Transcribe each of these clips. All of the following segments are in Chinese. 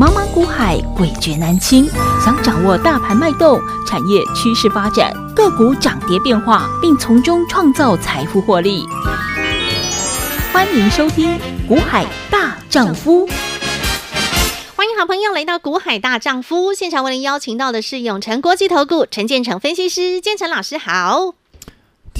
茫茫股海，诡谲难清。想掌握大盘脉动、产业趋势发展、个股涨跌变化，并从中创造财富获利，欢迎收听《股海大丈夫》。欢迎好朋友来到《股海大丈夫》现场，为您邀请到的是永诚国际投顾陈建成分析师，建成老师好。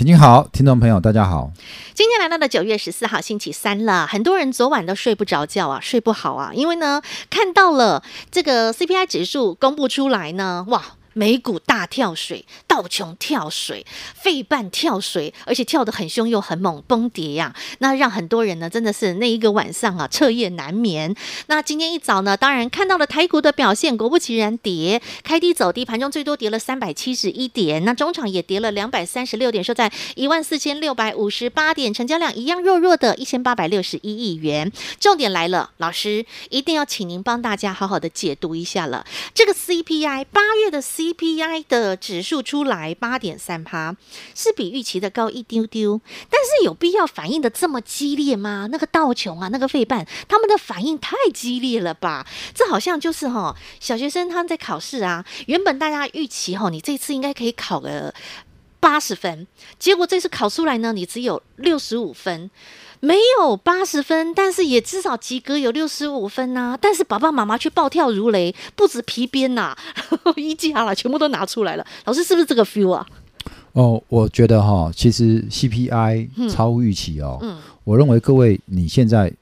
听众好，听众朋友大家好。今天来到了九月十四号星期三了，很多人昨晚都睡不着觉啊，睡不好啊，因为呢看到了这个 CPI 指数公布出来呢，哇。美股大跳水，道琼跳水，费半跳水，而且跳得很凶又很猛，崩跌呀、那让很多人呢，真的是那一个晚上啊，彻夜难眠。那今天一早呢，当然看到了台股的表现，果不其然跌，开低走低，盘中最多跌了三百七十一点，那中场也跌了两百三十六点，收在一万四千六百五十八点，成交量一样弱弱的一千八百六十一亿元。重点来了，老师一定要请您帮大家好好的解读一下了，这个 CPI 八月的。CPI 的指数出来八点三趴，是比预期的高一丢丢，但是有必要反应的这么激烈吗？那个道琼啊，那个费半，他们的反应太激烈了吧？这好像就是哈，小学生他们在考试啊，原本大家预期哈，你这次应该可以考个八十分，结果这次考出来呢，你只有六十五分。没有八十分，但是也至少及格有六十五分呐、啊。但是爸爸妈妈却暴跳如雷，不止皮鞭呐、啊，衣架了，全部都拿出来了。老师是不是这个 feel 啊？哦，我觉得哈，其实 CPI 超乎预期哦。嗯，我认为各位你现在。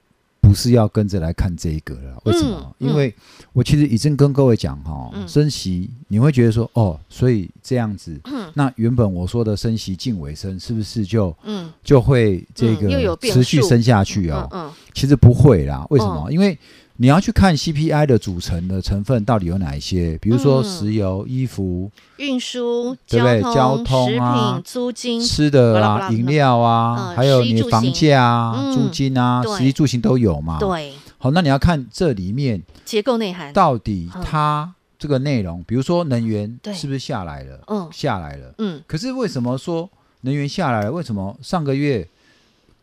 不是要跟着来看这一个了，为什么？嗯嗯、因为我其实已经跟各位讲哈，嗯、升息你会觉得说哦，所以这样子，嗯、那原本我说的升息近尾声是不是就、嗯、就会这个持续升下去哦？嗯其实不会啦，为什么？嗯、因为你要去看 CPI 的组成的成分到底有哪一些，比如说石油、衣服、运输，对不对？交通啊、食品、租金、吃的啊、饮料啊，还有你房价啊、租金啊，食衣住行都有嘛。对。好，那你要看这里面结构内涵。到底它这个内容，比如说能源是不是下来了？嗯，下来了。嗯。可是为什么说能源下来了？为什么上个月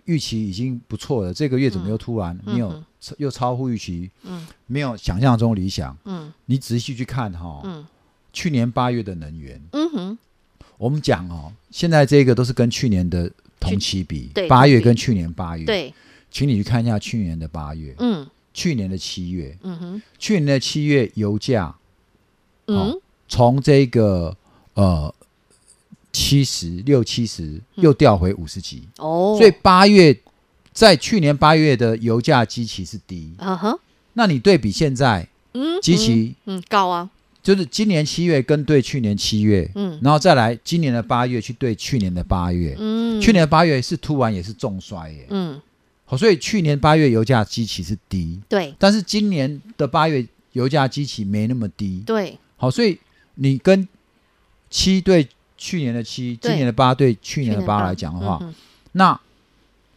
预期已经不错了，这个月怎么又突然？没有？又超乎预期，嗯，没有想象中理想，嗯，你仔细去看哈，嗯，去年八月的能源，嗯哼，我们讲哦，现在这个都是跟去年的同期比，对，八月跟去年八月，对，请你去看一下去年的八月，嗯，去年的七月，嗯哼，去年的七月油价，嗯，从这个呃七十六七十又掉回五十几，哦，所以八月。在去年八月的油价基期是低，嗯哼，那你对比现在，嗯，基期，嗯，高啊，就是今年七月跟对去年七月，嗯，然后再来今年的八月去对去年的八月，嗯，去年的八月是突然也是重摔耶，嗯，好，所以去年八月油价基期是低，对，但是今年的八月油价基期没那么低，对，好，所以你跟七对去年的七，今年的八对去年的八来讲的话，那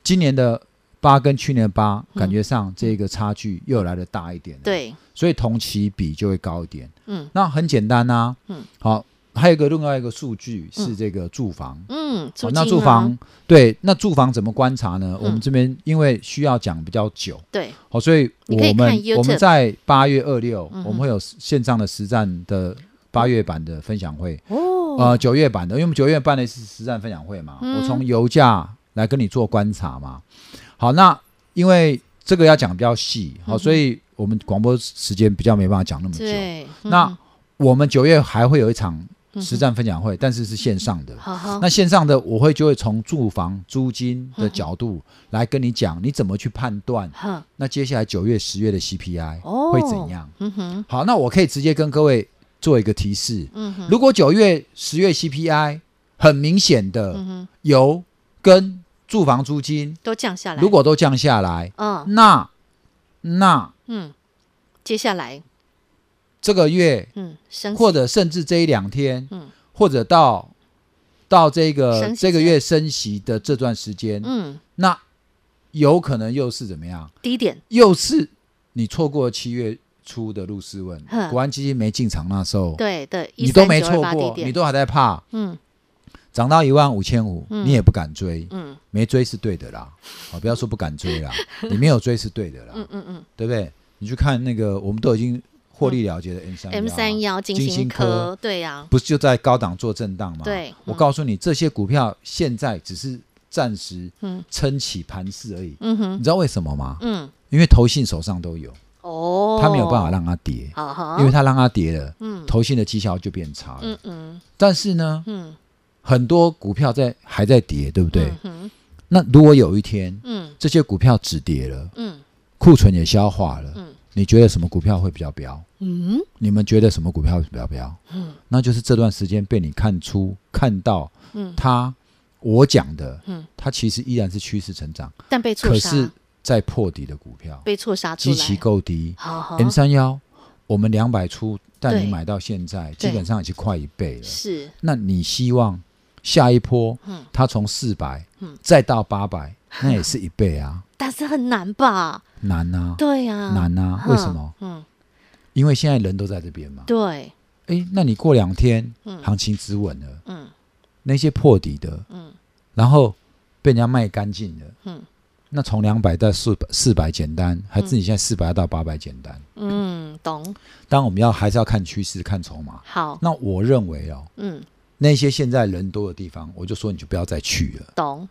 今年的。八跟去年的八，感觉上这个差距又来的大一点，嗯，对，所以同期比就会高一点。嗯，那很简单呐，啊。嗯，好，还有一个另外一个数据是这个住房。嗯，好，那住房对，那住房怎么观察呢？嗯，我们这边因为需要讲比较久，对，好，所以我们我们在八月二六，我们会有线上的实战的八月版的分享会。哦，呃，九月版的，因为我们九月办的是实战分享会嘛，嗯，我从油价来跟你做观察嘛。好，那因为这个要讲比较细，好，所以我们广播时间比较没办法讲那么久。对嗯、那我们九月还会有一场实战分享会，嗯、但是是线上的。那线上的我会就会从住房租金的角度来跟你讲，你怎么去判断？那接下来九月、十月的 CPI 会怎样？好，那我可以直接跟各位做一个提示。嗯、如果九月、十月 CPI 很明显的有跟住房租金都降下来，如果都降下来，嗯，那那嗯，接下来这个月，嗯，或者甚至这一两天，嗯，或者到到这个这个月升息的这段时间，嗯，那有可能又是怎么样？低点，又是你错过七月初的入市问，国安基金没进场那时候，对对，你都没错过，你都还在怕，嗯。涨到一万五千五，你也不敢追，嗯，没追是对的啦，好，不要说不敢追啦，你没有追是对的啦，嗯嗯嗯，对不对？你去看那个，我们都已经获利了结的 M 三 M 三幺金星科，对呀，不是就在高档做震荡吗？对，我告诉你，这些股票现在只是暂时撑起盘势而已。嗯哼，你知道为什么吗？嗯，因为投信手上都有。哦，他没有办法让它跌，因为他让它跌了，嗯，投信的绩效就变差了。嗯嗯，但是呢，嗯，很多股票在还在跌，对不对？嗯，那如果有一天，嗯，这些股票止跌了，嗯，库存也消化了，嗯，你觉得什么股票会比较飙？嗯，你们觉得什么股票会比较飙？嗯，那就是这段时间被你看出看到，嗯，它我讲的，嗯，它其实依然是趋势成长，但被错杀。在破底的股票被错杀基期够低。M 三幺，我们两百出，但你买到现在，基本上已经快一倍了。是，那你希望下一波，嗯，它从四百，嗯，再到八百，那也是一倍啊。但是很难吧？难啊。对呀，难啊。为什么？嗯，因为现在人都在这边嘛。对。哎，那你过两天，行情止稳了，嗯，那些破底的，嗯，然后被人家卖干净了，嗯。那从两百到四百，四百简单，还是你现在四百到八百简单？嗯，懂。当然我们要还是要看趋势、看筹码。好，那我认为哦，嗯，那些现在人多的地方，我就说你就不要再去了。懂。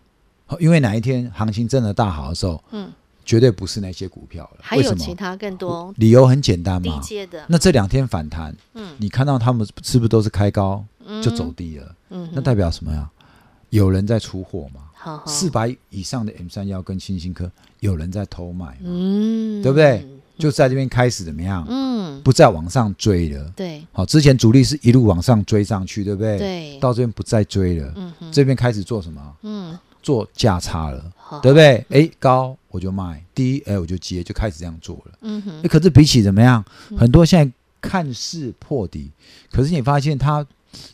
因为哪一天行情真的大好的时候，嗯，绝对不是那些股票了。还有其他更多理由很简单嘛。那这两天反弹，嗯，你看到他们是不是都是开高就走低了？嗯，那代表什么呀？有人在出货嘛？四百以上的 M 三幺跟星星科，有人在偷卖，嗯，对不对？就在这边开始怎么样？嗯，不再往上追了。对，好，之前主力是一路往上追上去，对不对？对，到这边不再追了。嗯，这边开始做什么？嗯，做价差了，对不对？哎，高我就卖，低哎我就接，就开始这样做了。嗯哼，可是比起怎么样？很多现在看似破底，可是你发现它。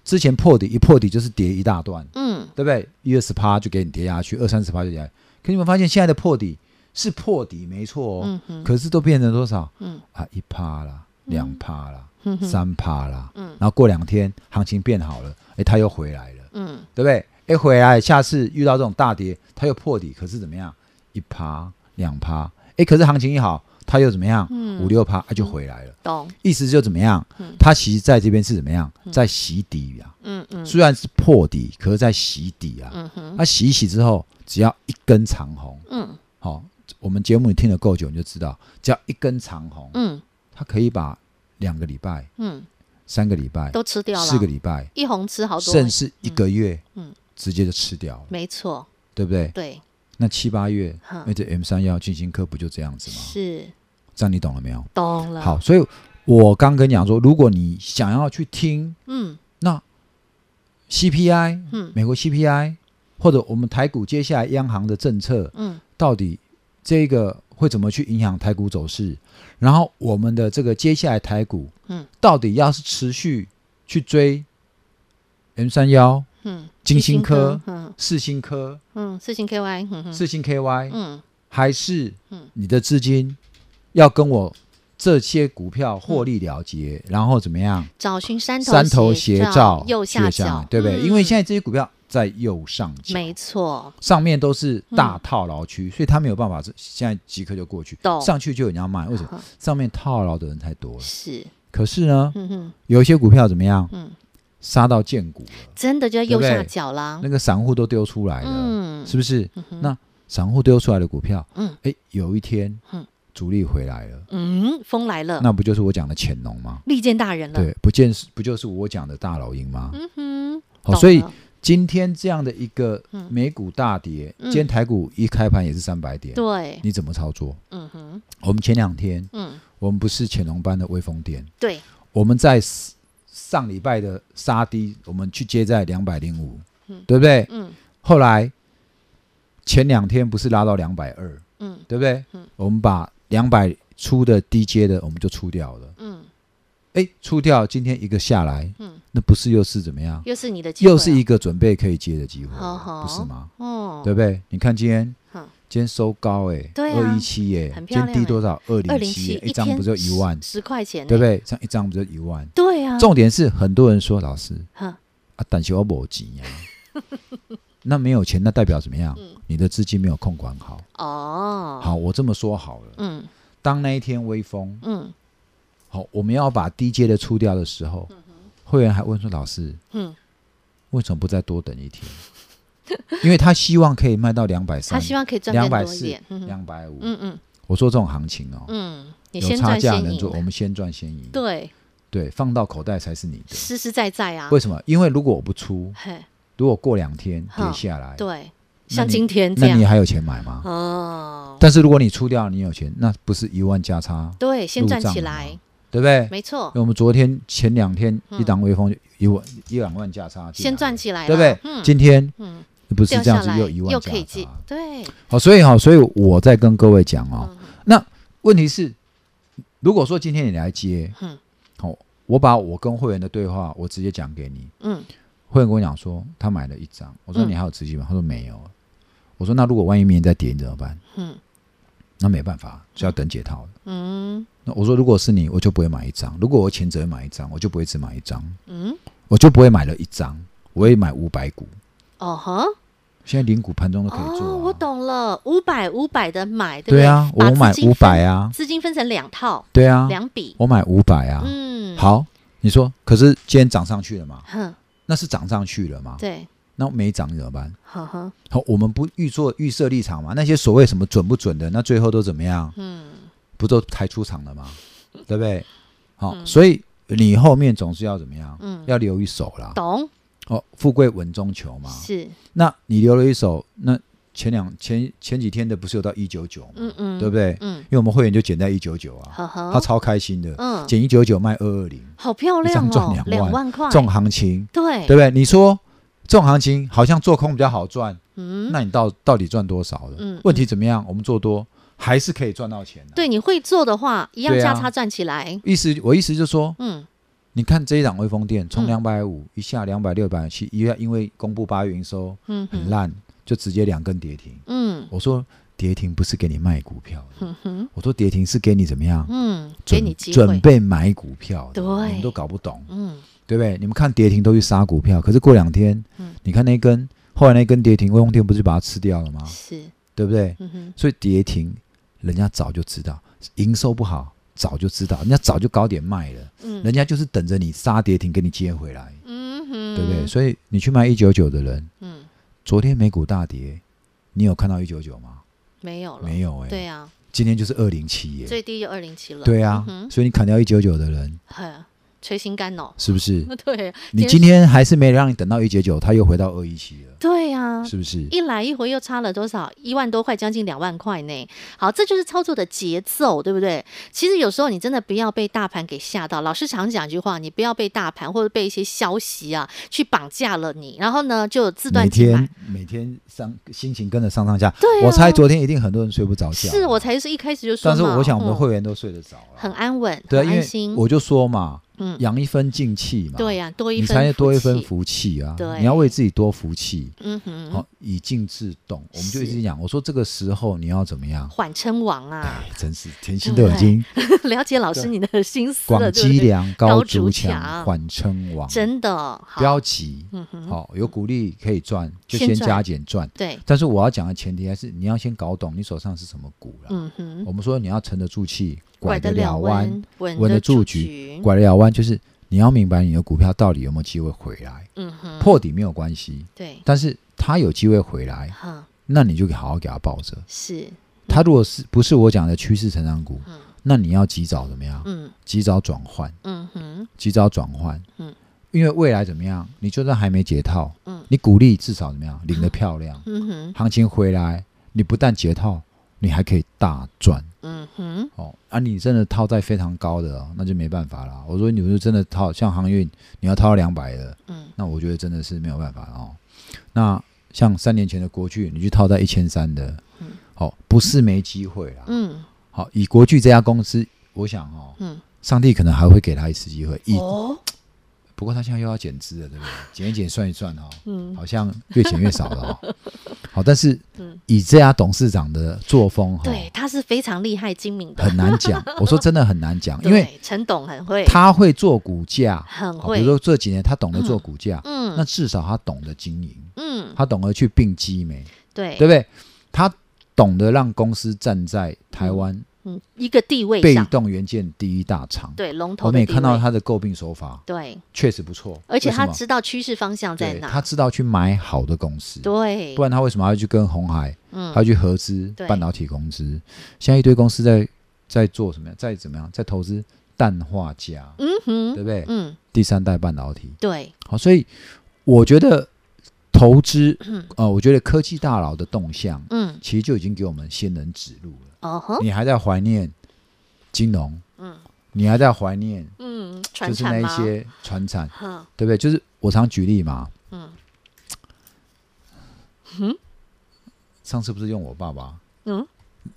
之前破底一破底就是跌一大段，嗯，对不对？一二十趴就给你跌下去，二三十趴就跌下去。可你们发现现在的破底是破底没错哦，嗯、哼可是都变成多少？嗯啊，一趴啦，两趴啦，嗯、三趴啦，嗯，然后过两天行情变好了，哎，它又回来了，嗯，对不对？哎，回来，下次遇到这种大跌，它又破底，可是怎么样？一趴两趴，哎，可是行情一好。它又怎么样？嗯、五六趴，它就回来了。懂，意思就怎么样？嗯、它其实在这边是怎么样？在洗底呀、啊嗯。嗯嗯。虽然是破底，可是在洗底啊。嗯哼。它洗一洗之后，只要一根长红。嗯。好、哦，我们节目你听得够久，你就知道，只要一根长红。嗯。它可以把两个礼拜。嗯。三个礼拜都吃掉了。四个礼拜一红吃好多，甚至一个月。嗯。直接就吃掉了。没错。对不对？对。那七八月，那这 M 三幺进行科不就这样子吗？是，这样你懂了没有？懂了。好，所以我刚跟你讲说，如果你想要去听，嗯，那 CPI，嗯，美国 CPI，或者我们台股接下来央行的政策，嗯，到底这个会怎么去影响台股走势？然后我们的这个接下来台股，嗯，到底要是持续去追 M 三幺？嗯，金星科，嗯，四星科，嗯，四星 KY，四星 KY，嗯，还是，嗯，你的资金要跟我这些股票获利了结，然后怎么样？找寻山头山头斜照右下角，对不对？因为现在这些股票在右上角，没错，上面都是大套牢区，所以他没有办法，现在即刻就过去，上去就有人要卖，为什么？上面套牢的人太多了，是。可是呢，有一些股票怎么样？嗯。杀到见骨了，真的就在右下角啦。那个散户都丢出来了，嗯，是不是？那散户丢出来的股票，嗯，哎，有一天，嗯，主力回来了，嗯，风来了，那不就是我讲的潜龙吗？利剑大人了，对，不见是不就是我讲的大老鹰吗？嗯哼，好，所以今天这样的一个美股大跌，今天台股一开盘也是三百点，对，你怎么操作？嗯哼，我们前两天，嗯，我们不是潜龙班的威风店，对，我们在。上礼拜的杀低，我们去接在两百零五，对不对？嗯。后来前两天不是拉到两百二，嗯，对不对？嗯。我们把两百出的低接的，我们就出掉了，嗯。哎，出掉，今天一个下来，嗯，那不是又是怎么样？又是你的机会，又是一个准备可以接的机会，不是吗？哦，对不对？你看今天，今天收高哎，二一七哎，今天低多少？二零七，一张不就一万？十块钱，对不对？这样一张不就一万？对啊。重点是很多人说老师，啊，但是我没钱呀。那没有钱，那代表怎么样？你的资金没有控管好。哦。好，我这么说好了。嗯。当那一天微风，嗯，好，我们要把低阶的出掉的时候，嗯、会员还问说：“老师，嗯，为什么不再多等一天？” 因为他希望可以卖到两百三，他希望可以赚两百四、两百五。嗯嗯，我说这种行情哦，嗯，有差价能做，我们先赚先赢。对对，放到口袋才是你的，实实在在啊。为什么？因为如果我不出，如果过两天跌下来，对，像今天这样，那你还有钱买吗？哦。但是如果你出掉，你有钱，那不是一万加差？对，先赚起来，对不对？没错。因为我们昨天前两天一档微风一万一两万价差，先赚起来，对不对？嗯。今天嗯。不是这样子，又一万又可以进，对。好，所以哈，所以我在跟各位讲哦。那问题是，如果说今天你来接，嗯，好，我把我跟会员的对话，我直接讲给你，嗯。会员跟我讲说，他买了一张，我说你还有资金吗？他说没有。我说那如果万一明天再跌，你怎么办？嗯，那没办法，就要等解套。嗯。那我说如果是你，我就不会买一张。如果我钱只会买一张，我就不会只买一张。嗯，我就不会买了一张，我会买五百股。哦呵。现在零股盘中都可以做，我懂了，五百五百的买，对啊，我买五百啊，资金分成两套，对啊，两笔，我买五百啊，嗯，好，你说，可是今天涨上去了嘛？哼，那是涨上去了嘛？对，那没涨怎么办？呵呵，好，我们不预做预设立场嘛？那些所谓什么准不准的，那最后都怎么样？嗯，不都抬出场了吗？对不对？好，所以你后面总是要怎么样？嗯，要留一手啦。懂。哦，富贵稳中求嘛。是，那你留了一手，那前两前前几天的不是有到一九九吗？嗯嗯，对不对？嗯，因为我们会员就减在一九九啊，呵呵他超开心的。嗯，减一九九卖二二零，好漂亮哦，赚两万，块，这种行情，对，对不对？你说这种行情好像做空比较好赚，嗯，那你到到底赚多少了？嗯，问题怎么样？我们做多还是可以赚到钱的。对，你会做的话，一样价差赚起来。意思我意思就是说，嗯。你看这一档微风电从两百五一下两百六百七，一下因为公布八月营收很烂，就直接两根跌停。嗯，我说跌停不是给你卖股票的，我说跌停是给你怎么样？嗯，给你机会准备买股票。对，你们都搞不懂。嗯，对不对？你们看跌停都去杀股票，可是过两天，嗯你看那根后来那根跌停，微风电不是把它吃掉了吗？是，对不对？所以跌停人家早就知道营收不好。早就知道，人家早就高点卖了，嗯，人家就是等着你杀跌停给你接回来，嗯哼，对不对？所以你去卖一九九的人，嗯，昨天美股大跌，你有看到一九九吗？没有了，没有哎，对啊，今天就是二零七耶，最低就二零七了，对啊，所以你砍掉一九九的人，捶心肝哦，是不是？对，你今天还是没让你等到一九九，他又回到二一七了。对呀，是不是？一来一回又差了多少？一万多块，将近两万块呢。好，这就是操作的节奏，对不对？其实有时候你真的不要被大盘给吓到。老师常讲一句话，你不要被大盘或者被一些消息啊去绑架了你，然后呢就自断。每天每天上心情跟着上上下。对，我猜昨天一定很多人睡不着觉。是我才是一开始就说。但是我想我们的会员都睡得着，很安稳，对，很安心。我就说嘛。嗯，养一分静气嘛，对呀，多一分，你才多一分福气啊。对，你要为自己多福气。嗯哼，好，以静制动，我们就一直讲。我说这个时候你要怎么样？缓称王啊！哎，真是甜心都已经 了解老师你的心思了。广积粮，高筑墙，缓称王。真的，不要急。嗯哼，好，有鼓励可以赚，就先加减赚。对。但是我要讲的前提还是你要先搞懂你手上是什么股了。嗯哼，我们说你要沉得住气，拐得了弯，稳得住局，拐得了弯就是。你要明白你的股票到底有没有机会回来？嗯哼，破底没有关系，对，但是它有机会回来，哈，那你就好好给它抱着。是，它如果是不是我讲的趋势成长股，那你要及早怎么样？嗯，及早转换，嗯哼，及早转换，嗯，因为未来怎么样？你就算还没解套，嗯，你股利至少怎么样？领得漂亮，嗯哼，行情回来，你不但解套，你还可以大赚。嗯哼，哦，啊，你真的套在非常高的，哦，那就没办法了。我说，你不是真的套，像航运，你要套到两百的，嗯，那我觉得真的是没有办法哦。那像三年前的国巨，你去套在一千三的，嗯，好，哦，不是没机会啦，嗯，好，以国巨这家公司，我想哦，嗯，上帝可能还会给他一次机会，以哦。不过他现在又要减资了，对不对？减一减算一算哦，嗯，好像越减越少了哦。好，但是以这家董事长的作风，对，他是非常厉害精明的，很难讲。我说真的很难讲，因为陈董很会，他会做股价，很会。比如说这几年他懂得做股价，嗯，那至少他懂得经营，嗯，他懂得去并机没，对，对不对？他懂得让公司站在台湾嗯，一个地位被动元件第一大厂，对龙头，我们也看到他的诟病手法，对，确实不错，而且他知道趋势方向在哪，他知道去买好的公司，对，不然他为什么要去跟红海，嗯，他要去合资半导体公司？现在一堆公司在在做什么呀？在怎么样？在投资氮化镓，嗯哼，对不对？嗯，第三代半导体，对，好，所以我觉得。投资，呃，我觉得科技大佬的动向，嗯，其实就已经给我们先人指路了。你还在怀念金融，嗯，你还在怀念，嗯，就是那一些传产，对不对？就是我常举例嘛，嗯，上次不是用我爸爸，嗯，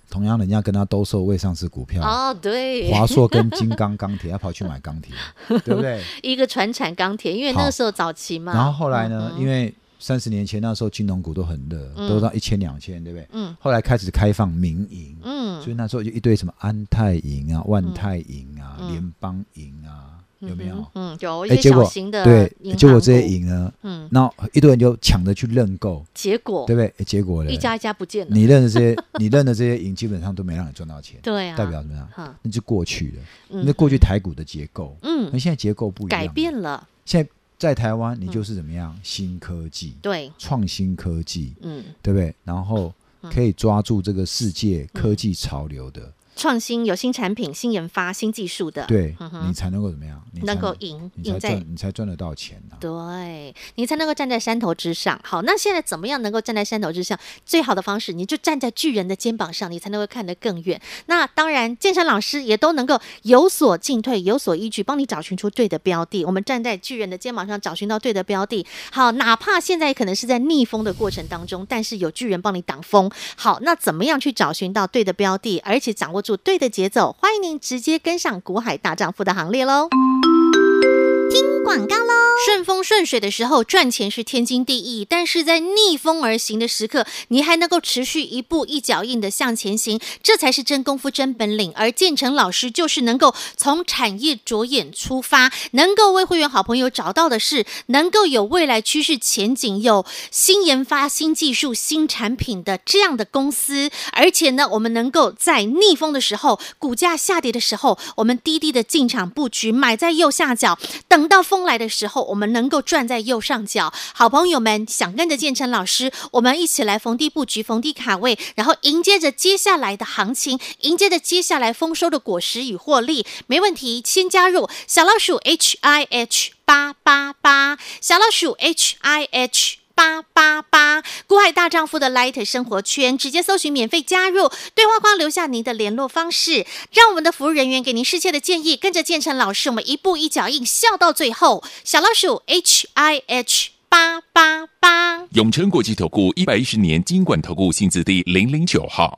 同样人家跟他兜售未上市股票，哦，对，华硕跟金刚钢铁，他跑去买钢铁，对不对？一个传产钢铁，因为那个时候早期嘛，然后后来呢，因为三十年前那时候金融股都很热，嗯、都到一千两千，对不对？嗯。后来开始开放民营，嗯，所以那时候就一堆什么安泰银啊、万泰银啊、联邦银啊，有没有？嗯，有一些小型的、欸、对，结果这些银呢，嗯，然后一堆人就抢着去认购，结果对不对？结果呢，一家一家不见了。你认的这些，你认的这些银，基本上都没让你赚到钱，对啊，代表什么样？那就过去了，那过去台股的结构，嗯，那现在结构不一样，改变了，现在。在台湾，你就是怎么样？嗯、新科技，对，创新科技，嗯，对不对？然后可以抓住这个世界科技潮流的。创新有新产品、新研发、新技术的，对，你才能够怎么样？你能够赢，你才赚，你才赚得到钱呢。对，你才能够站在山头之上。好，那现在怎么样能够站在山头之上？最好的方式，你就站在巨人的肩膀上，你才能够看得更远。那当然，建山老师也都能够有所进退，有所依据，帮你找寻出对的标的。我们站在巨人的肩膀上，找寻到对的标的。好，哪怕现在可能是在逆风的过程当中，但是有巨人帮你挡风。好，那怎么样去找寻到对的标的，而且掌握组对的节奏，欢迎您直接跟上股海大丈夫的行列喽！听广告喽！顺风顺水的时候赚钱是天经地义，但是在逆风而行的时刻，你还能够持续一步一脚印的向前行，这才是真功夫真本领。而建成老师就是能够从产业着眼出发，能够为会员好朋友找到的是能够有未来趋势前景、有新研发、新技术、新产品的这样的公司。而且呢，我们能够在逆风的时候，股价下跌的时候，我们低低的进场布局，买在右下角，等到风来的时候，我们能够转在右上角。好朋友们想跟着建成老师，我们一起来逢低布局、逢低卡位，然后迎接着接下来的行情，迎接着接下来丰收的果实与获利，没问题。先加入小老鼠 H I H 八八八，小老鼠 H I H。八八八，古海大丈夫的 Light 生活圈，直接搜寻免费加入，对话框留下您的联络方式，让我们的服务人员给您适切的建议。跟着建成老师，我们一步一脚印，笑到最后。小老鼠 H I H 八八八，永诚国际投顾一百一十年金管投顾新字第零零九号。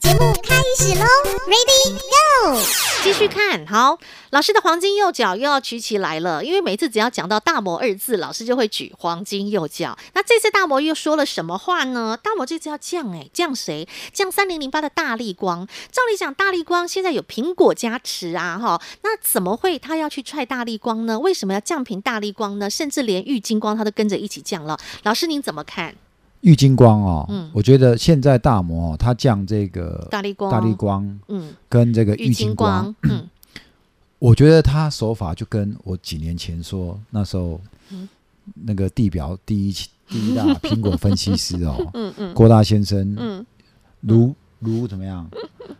节目开始喽，Ready Go！继续看好老师的黄金右脚又要举起来了，因为每次只要讲到大摩二字，老师就会举黄金右脚。那这次大摩又说了什么话呢？大摩这次要降哎，降谁？降三零零八的大力光。照理讲，大力光现在有苹果加持啊，哈，那怎么会他要去踹大力光呢？为什么要降平大力光呢？甚至连玉金光他都跟着一起降了。老师您怎么看？玉金光哦，嗯，我觉得现在大摩它降这个大力光，大立光，嗯，跟这个玉金光，嗯，我觉得他手法就跟我几年前说那时候，那个地表第一第一大苹果分析师哦，嗯嗯，郭大先生，嗯，如如怎么样，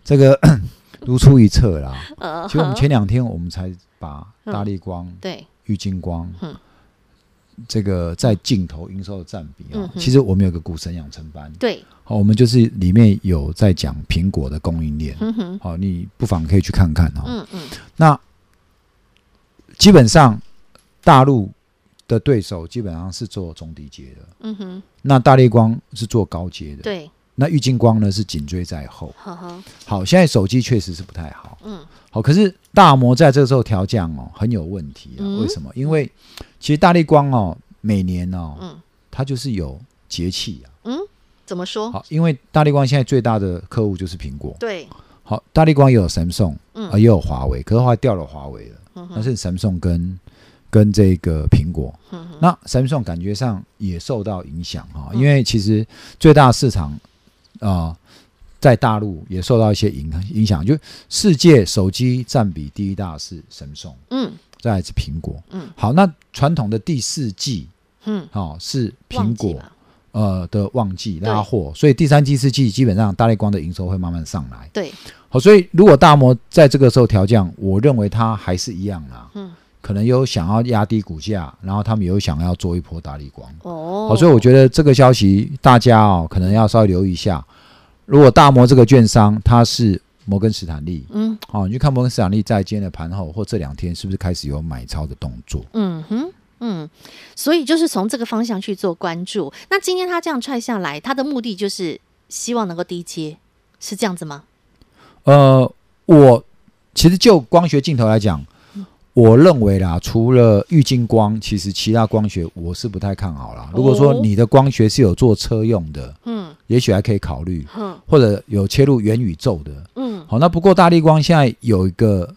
这个 如出一辙啦。其实我们前两天我们才把大力光，对，玉金光，嗯。这个在镜头营收的占比啊、哦，嗯、其实我们有个股神养成班，对，好，我们就是里面有在讲苹果的供应链，嗯哼，好，你不妨可以去看看哈、哦，嗯嗯，那基本上大陆的对手基本上是做中低阶的，嗯哼，那大力光是做高阶的，对，那玉金光呢是紧追在后，呵呵好，现在手机确实是不太好，嗯，好，可是大摩在这个时候调降哦，很有问题啊，嗯、为什么？因为其实大力光哦，每年哦，嗯，它就是有节气啊。嗯，怎么说？好，因为大力光现在最大的客户就是苹果。对。好，大力光也有 Samsung，嗯，也有华为，可是后来掉了华为了。嗯哼。那是 Samsung 跟跟这个苹果。那 Samsung 感觉上也受到影响哈，因为其实最大市场啊、呃，在大陆也受到一些影影响，就世界手机占比第一大是 Samsung，嗯，再来是苹果，嗯，好，那传统的第四季，嗯，好是苹果。呃的旺季拉货，所以第三季、四季基本上大力光的营收会慢慢上来。对，好，所以如果大摩在这个时候调降，我认为它还是一样啦。嗯，可能有想要压低股价，然后他们有想要做一波大力光。哦，好，所以我觉得这个消息大家哦可能要稍微留意一下。如果大摩这个券商它是摩根斯坦利，嗯，好，你去看摩根斯坦利在今天的盘后或这两天是不是开始有买超的动作？嗯哼。嗯，所以就是从这个方向去做关注。那今天他这样踹下来，他的目的就是希望能够低接，是这样子吗？呃，我其实就光学镜头来讲，嗯、我认为啦，除了玉金光，其实其他光学我是不太看好啦。如果说你的光学是有做车用的，嗯，也许还可以考虑，嗯，或者有切入元宇宙的，嗯，好。那不过大力光现在有一个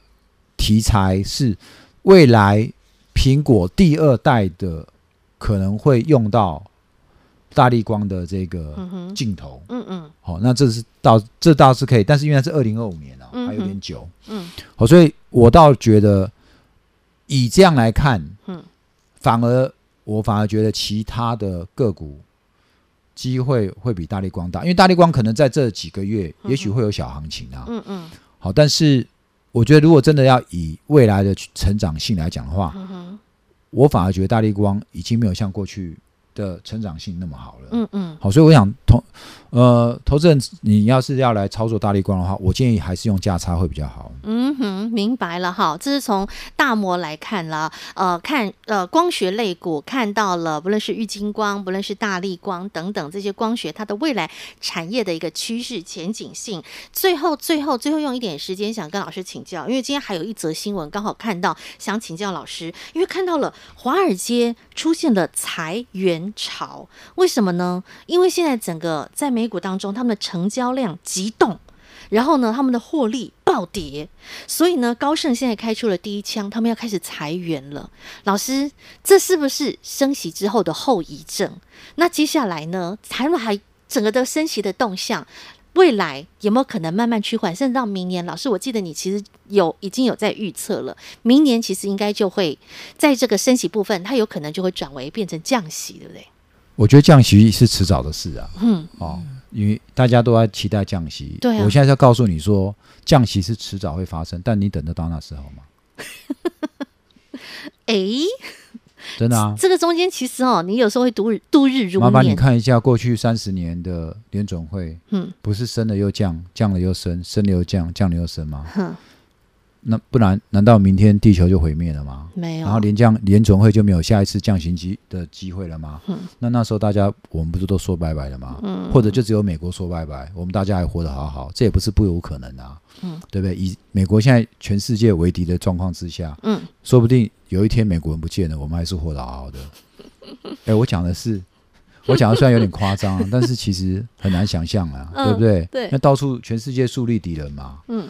题材是未来。苹果第二代的可能会用到大力光的这个镜头，嗯嗯，好，那这是倒这倒是可以，但是因为它是二零二五年啊，还有点久，嗯，好，所以我倒觉得以这样来看，嗯，反而我反而觉得其他的个股机会会比大力光大，因为大力光可能在这几个月也许会有小行情啊，嗯嗯，好，但是。我觉得，如果真的要以未来的成长性来讲的话，嗯、哼。我反而觉得大力光已经没有像过去的成长性那么好了。嗯嗯，好，所以我想投呃，投资人，你要是要来操作大立光的话，我建议还是用价差会比较好。嗯哼，明白了哈，这是从大摩来看了，呃，看呃光学类股看到了，不论是玉晶光，不论是大立光等等这些光学，它的未来产业的一个趋势前景性。最后，最后，最后用一点时间想跟老师请教，因为今天还有一则新闻刚好看到，想请教老师，因为看到了华尔街出现了裁员潮，为什么呢？因为现在整个在美股当中，他们的成交量急动，然后呢，他们的获利暴跌，所以呢，高盛现在开出了第一枪，他们要开始裁员了。老师，这是不是升息之后的后遗症？那接下来呢，还还整个的升息的动向，未来有没有可能慢慢趋缓，甚至到明年？老师，我记得你其实有已经有在预测了，明年其实应该就会在这个升息部分，它有可能就会转为变成降息，对不对？我觉得降息是迟早的事啊，嗯，哦，因为大家都在期待降息，对啊，我现在要告诉你说，降息是迟早会发生，但你等得到那时候吗？哎、欸，真的啊，这个中间其实哦，你有时候会度日度日如年。麻烦你看一下过去三十年的联总会，嗯，不是升了又降，降了又升，升了又降，降了又升吗？哼。那不然，难道明天地球就毁灭了吗？没有。然后连降联总会就没有下一次降息机的机会了吗？嗯。那那时候大家我们不是都说拜拜了吗？嗯。或者就只有美国说拜拜，我们大家还活得好好，这也不是不有可能啊。嗯。对不对？以美国现在全世界为敌的状况之下，嗯，说不定有一天美国人不见了，我们还是活得好好的。哎，我讲的是，我讲的虽然有点夸张，但是其实很难想象啊，对不对？对。那到处全世界树立敌人嘛。嗯。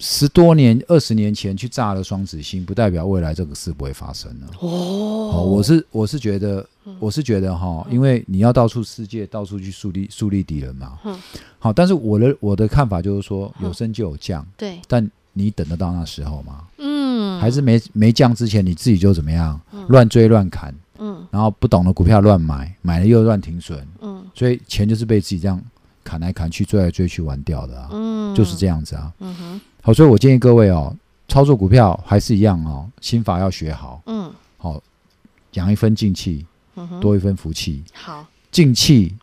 十多年、二十年前去炸了双子星，不代表未来这个事不会发生了。哦，我是我是觉得，我是觉得哈，因为你要到处世界到处去树立树立敌人嘛。嗯。好，但是我的我的看法就是说，有升就有降。对。但你等得到那时候吗？嗯。还是没没降之前，你自己就怎么样？乱追乱砍。嗯。然后不懂的股票乱买，买了又乱停损。嗯。所以钱就是被自己这样砍来砍去、追来追去玩掉的啊。嗯。就是这样子啊。嗯哼。好，所以我建议各位哦，操作股票还是一样哦，心法要学好。嗯，好，养一分静气，多一分福气。好，静气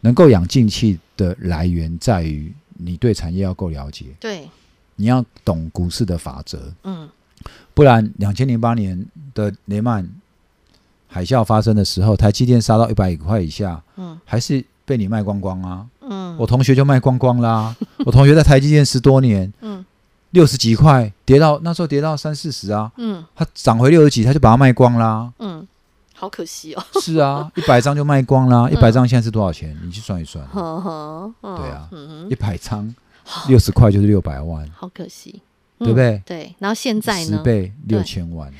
能够养静气的来源在于你对产业要够了解。对，你要懂股市的法则。嗯，不然两千零八年的雷曼海啸发生的时候，台积电杀到一百块以下，嗯，还是被你卖光光啊。嗯，我同学就卖光光啦。我同学在台积电十多年。嗯。六十几块跌到那时候跌到三四十啊，嗯，他涨回六十几，他就把它卖光啦，嗯，好可惜哦。是啊，一百张就卖光啦，一百张现在是多少钱？你去算一算。对啊，一百张六十块就是六百万，好可惜，对不对？对，然后现在呢？十倍六千万，对，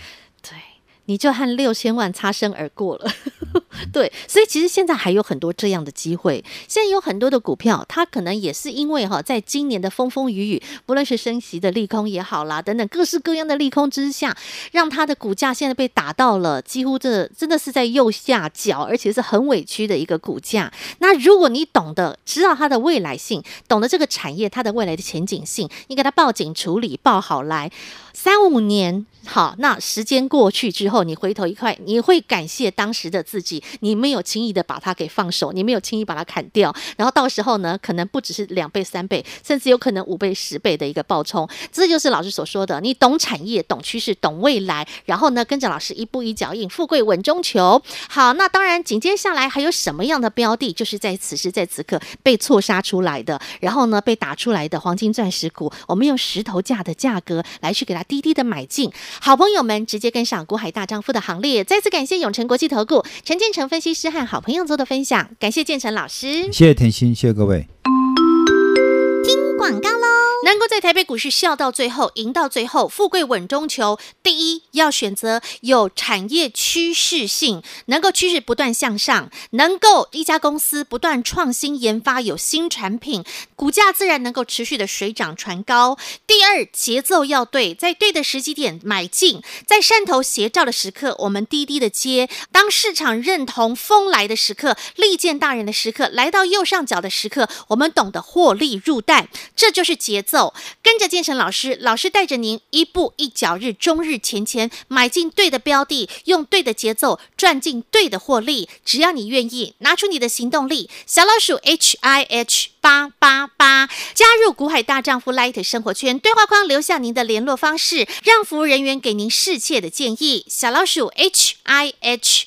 你就和六千万擦身而过了。对，所以其实现在还有很多这样的机会。现在有很多的股票，它可能也是因为哈，在今年的风风雨雨，不论是升息的利空也好啦，等等各式各样的利空之下，让它的股价现在被打到了几乎这真的是在右下角，而且是很委屈的一个股价。那如果你懂得知道它的未来性，懂得这个产业它的未来的前景性，你给它报警处理，报好来，三五年。好，那时间过去之后，你回头一看，你会感谢当时的自己，你没有轻易的把它给放手，你没有轻易把它砍掉，然后到时候呢，可能不只是两倍、三倍，甚至有可能五倍、十倍的一个暴冲。这就是老师所说的，你懂产业、懂趋势、懂未来，然后呢，跟着老师一步一脚印，富贵稳中求。好，那当然紧接下来还有什么样的标的，就是在此时在此刻被错杀出来的，然后呢，被打出来的黄金钻石股，我们用石头价的价格来去给它低低的买进。好朋友们直接跟上股海大丈夫的行列，再次感谢永诚国际投顾陈建成分析师和好朋友做的分享，感谢建成老师，谢谢甜心，谢谢各位。听广告喽。在台北股市笑到最后，赢到最后，富贵稳中求。第一，要选择有产业趋势性，能够趋势不断向上，能够一家公司不断创新研发，有新产品，股价自然能够持续的水涨船高。第二，节奏要对，在对的时机点买进，在山头斜照的时刻，我们低低的接；当市场认同风来的时刻，利见大人的时刻，来到右上角的时刻，我们懂得获利入袋，这就是节奏。跟着建成老师，老师带着您一步一脚日，终日前前买进对的标的，用对的节奏赚进对的获利。只要你愿意，拿出你的行动力，小老鼠 H I H 八八八，加入股海大丈夫 Light 生活圈，对话框留下您的联络方式，让服务人员给您适切的建议。小老鼠 H I H